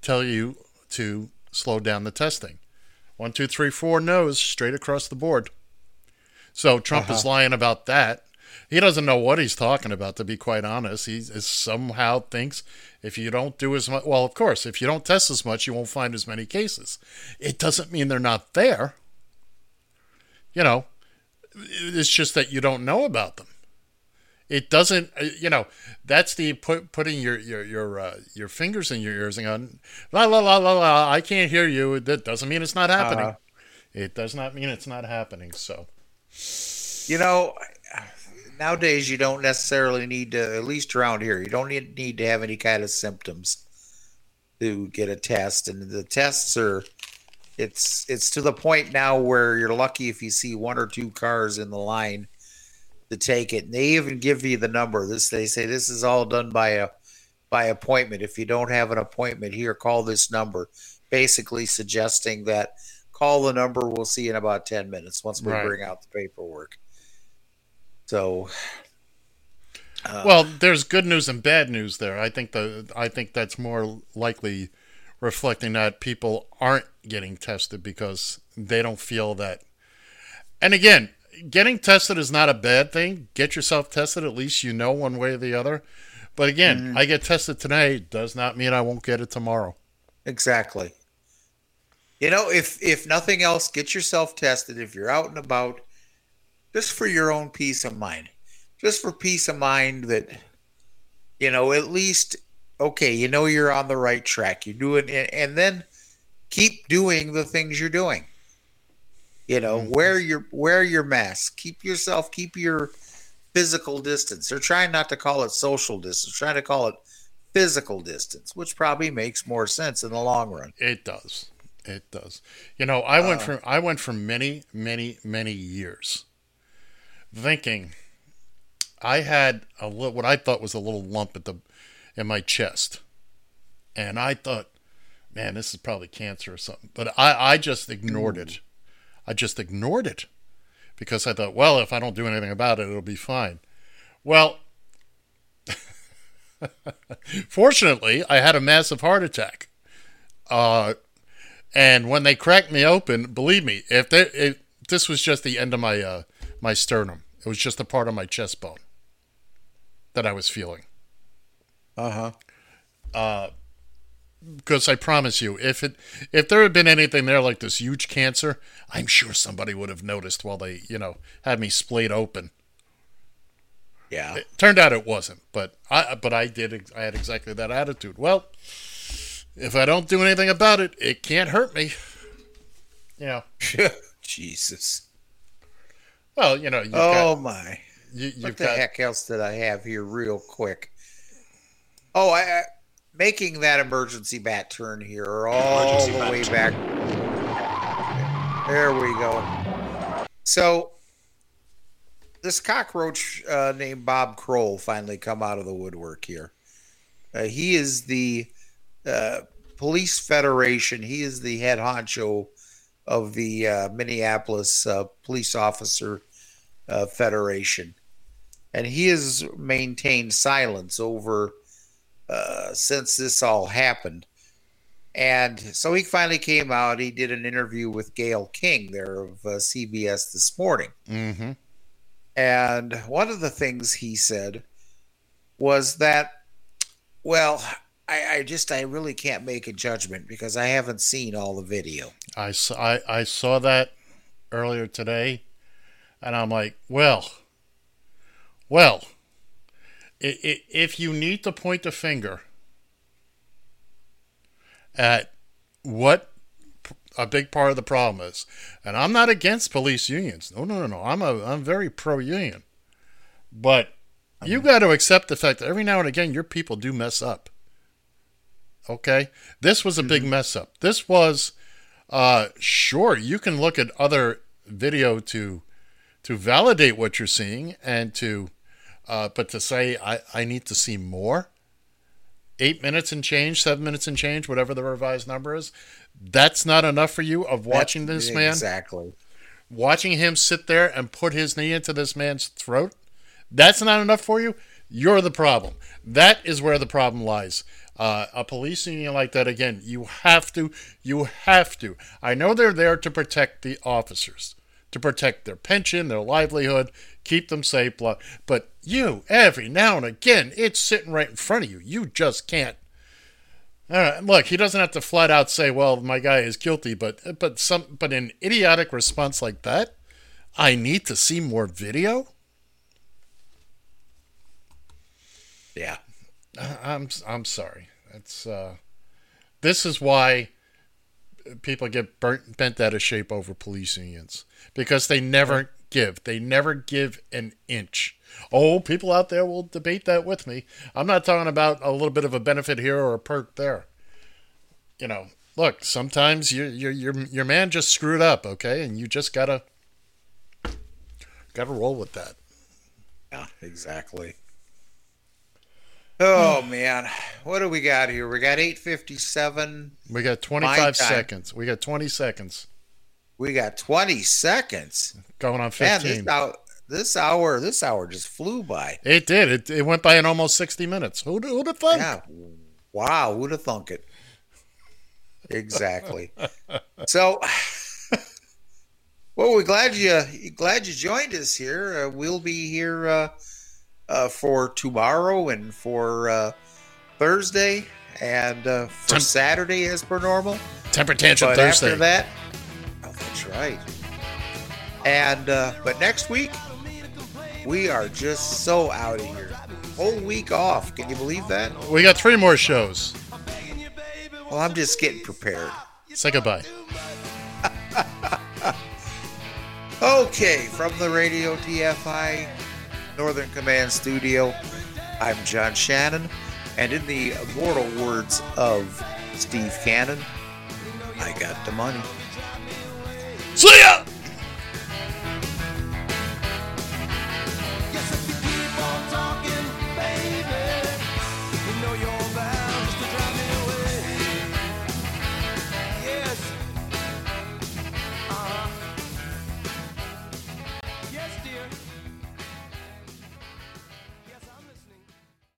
tell you to slow down the testing?" One, two, three, four no's straight across the board. So Trump is uh-huh. lying about that. He doesn't know what he's talking about, to be quite honest. He is somehow thinks if you don't do as much, well, of course, if you don't test as much, you won't find as many cases. It doesn't mean they're not there. You know, it's just that you don't know about them. It doesn't, uh, you know, that's the put, putting your your your uh, your fingers in your ears and going, la la la la la. I can't hear you. That doesn't mean it's not happening. Uh-huh. It does not mean it's not happening. So. You know, nowadays you don't necessarily need to, at least around here, you don't need, need to have any kind of symptoms to get a test. And the tests are, it's it's to the point now where you're lucky if you see one or two cars in the line to take it. And they even give you the number. This they say this is all done by a by appointment. If you don't have an appointment here, call this number. Basically suggesting that call the number. We'll see in about ten minutes once we Right. bring out the paperwork. So uh, Well, there's good news and bad news there. I think the I think that's more likely reflecting that people aren't getting tested because they don't feel that. And again, getting tested is not a bad thing. Get yourself tested at least you know one way or the other. But again, mm-hmm. I get tested today does not mean I won't get it tomorrow. Exactly. You know, if if nothing else, get yourself tested if you're out and about, just for your own peace of mind. Just for peace of mind that you know, at least okay, you know you're on the right track. You're doing and, and then keep doing the things you're doing. You know, mm-hmm. wear your wear your mask. Keep yourself keep your physical distance. They're trying not to call it social distance, trying to call it physical distance, which probably makes more sense in the long run. It does. It does. You know, I went uh. from I went for many, many, many years thinking I had a little, what I thought was a little lump at the in my chest, and I thought, man, this is probably cancer or something. But I, I just ignored mm. it. I just ignored it because I thought, well, if I don't do anything about it, it'll be fine. Well, fortunately, I had a massive heart attack. Uh, and when they cracked me open, believe me, if, they, if this was just the end of my uh, my sternum, it was just a part of my chest bone that I was feeling. Uh huh. Because I promise you, if it if there had been anything there like this huge cancer, I'm sure somebody would have noticed while they you know had me splayed open. Yeah. It turned out it wasn't, but I but I did I had exactly that attitude. Well, if I don't do anything about it, it can't hurt me. You know. Jesus. Well, you know. Oh got, my. You, what the got, heck else did I have here, real quick? Oh, I, I making that emergency bat turn here, all emergency the way turn. back. There we go. So this cockroach uh, named Bob Kroll finally come out of the woodwork here. Uh, he is the uh, police federation. He is the head honcho of the uh, Minneapolis uh, Police Officer uh, Federation, and he has maintained silence over since this all happened. And so he finally came out. He did an interview with Gayle King there of CBS this morning. Mm-hmm. And one of the things he said was that, well, I, I, just I really can't make a judgment because I haven't seen all the video. I saw I, I saw that earlier today, and I'm like, well, well, if you need to point the finger at what a big part of the problem is. And I'm not against police unions. No, no, no, no. I'm a I'm very pro union. But you got to accept the fact that every now and again your people do mess up. Okay? This was a big mess up. This was uh sure, you can look at other video to to validate what you're seeing and to uh but to say I I need to see more eight minutes and change, seven minutes and change, whatever the revised number is. That's not enough for you of watching That's, this man. Exactly. Watching him sit there and put his knee into this man's throat. That's not enough for you. You're the problem. That is where the problem lies. Uh, a police union like that, again, you have to, you have to. I know they're there to protect the officers, to protect their pension, their livelihood, keep them safe. Blah. But you, every now and again, it's sitting right in front of you. You just can't. Uh, look, he doesn't have to flat out say, "Well, my guy is guilty," but but some but an idiotic response like that, I need to see more video. Yeah, I'm I'm sorry. That's uh, this is why people get burnt, bent out of shape over police unions because they never give. They never give an inch. Oh, people out there will debate that with me. I'm not talking about a little bit of a benefit here or a perk there. You know, look, sometimes your your your your man just screwed up, okay, and you just gotta gotta roll with that. Yeah, exactly. Oh man, what do we got here? We got eight fifty seven. We got twenty five seconds. We got twenty seconds. We got twenty seconds. Going on fifteen. Man, this, hour, this hour, this hour just flew by. It did. It, it went by in almost sixty minutes. Who'd, who'd have thunk? Yeah. Wow. Who'd have thunk it? Exactly. so, well, we're glad you glad you joined us here. Uh, we'll be here. Uh, uh, for tomorrow and for uh, Thursday and uh, for Tem- Saturday as per normal. Temper tantrum but Thursday. After that, oh, that's right. And uh, but next week we are just so out of here. Whole week off. Can you believe that? We got three more shows. Well, I'm just getting prepared. Say goodbye. okay, from the Radio TFI Northern Command Studio. I'm John Shannon, and in the immortal words of Steve Cannon, I got the money. See ya!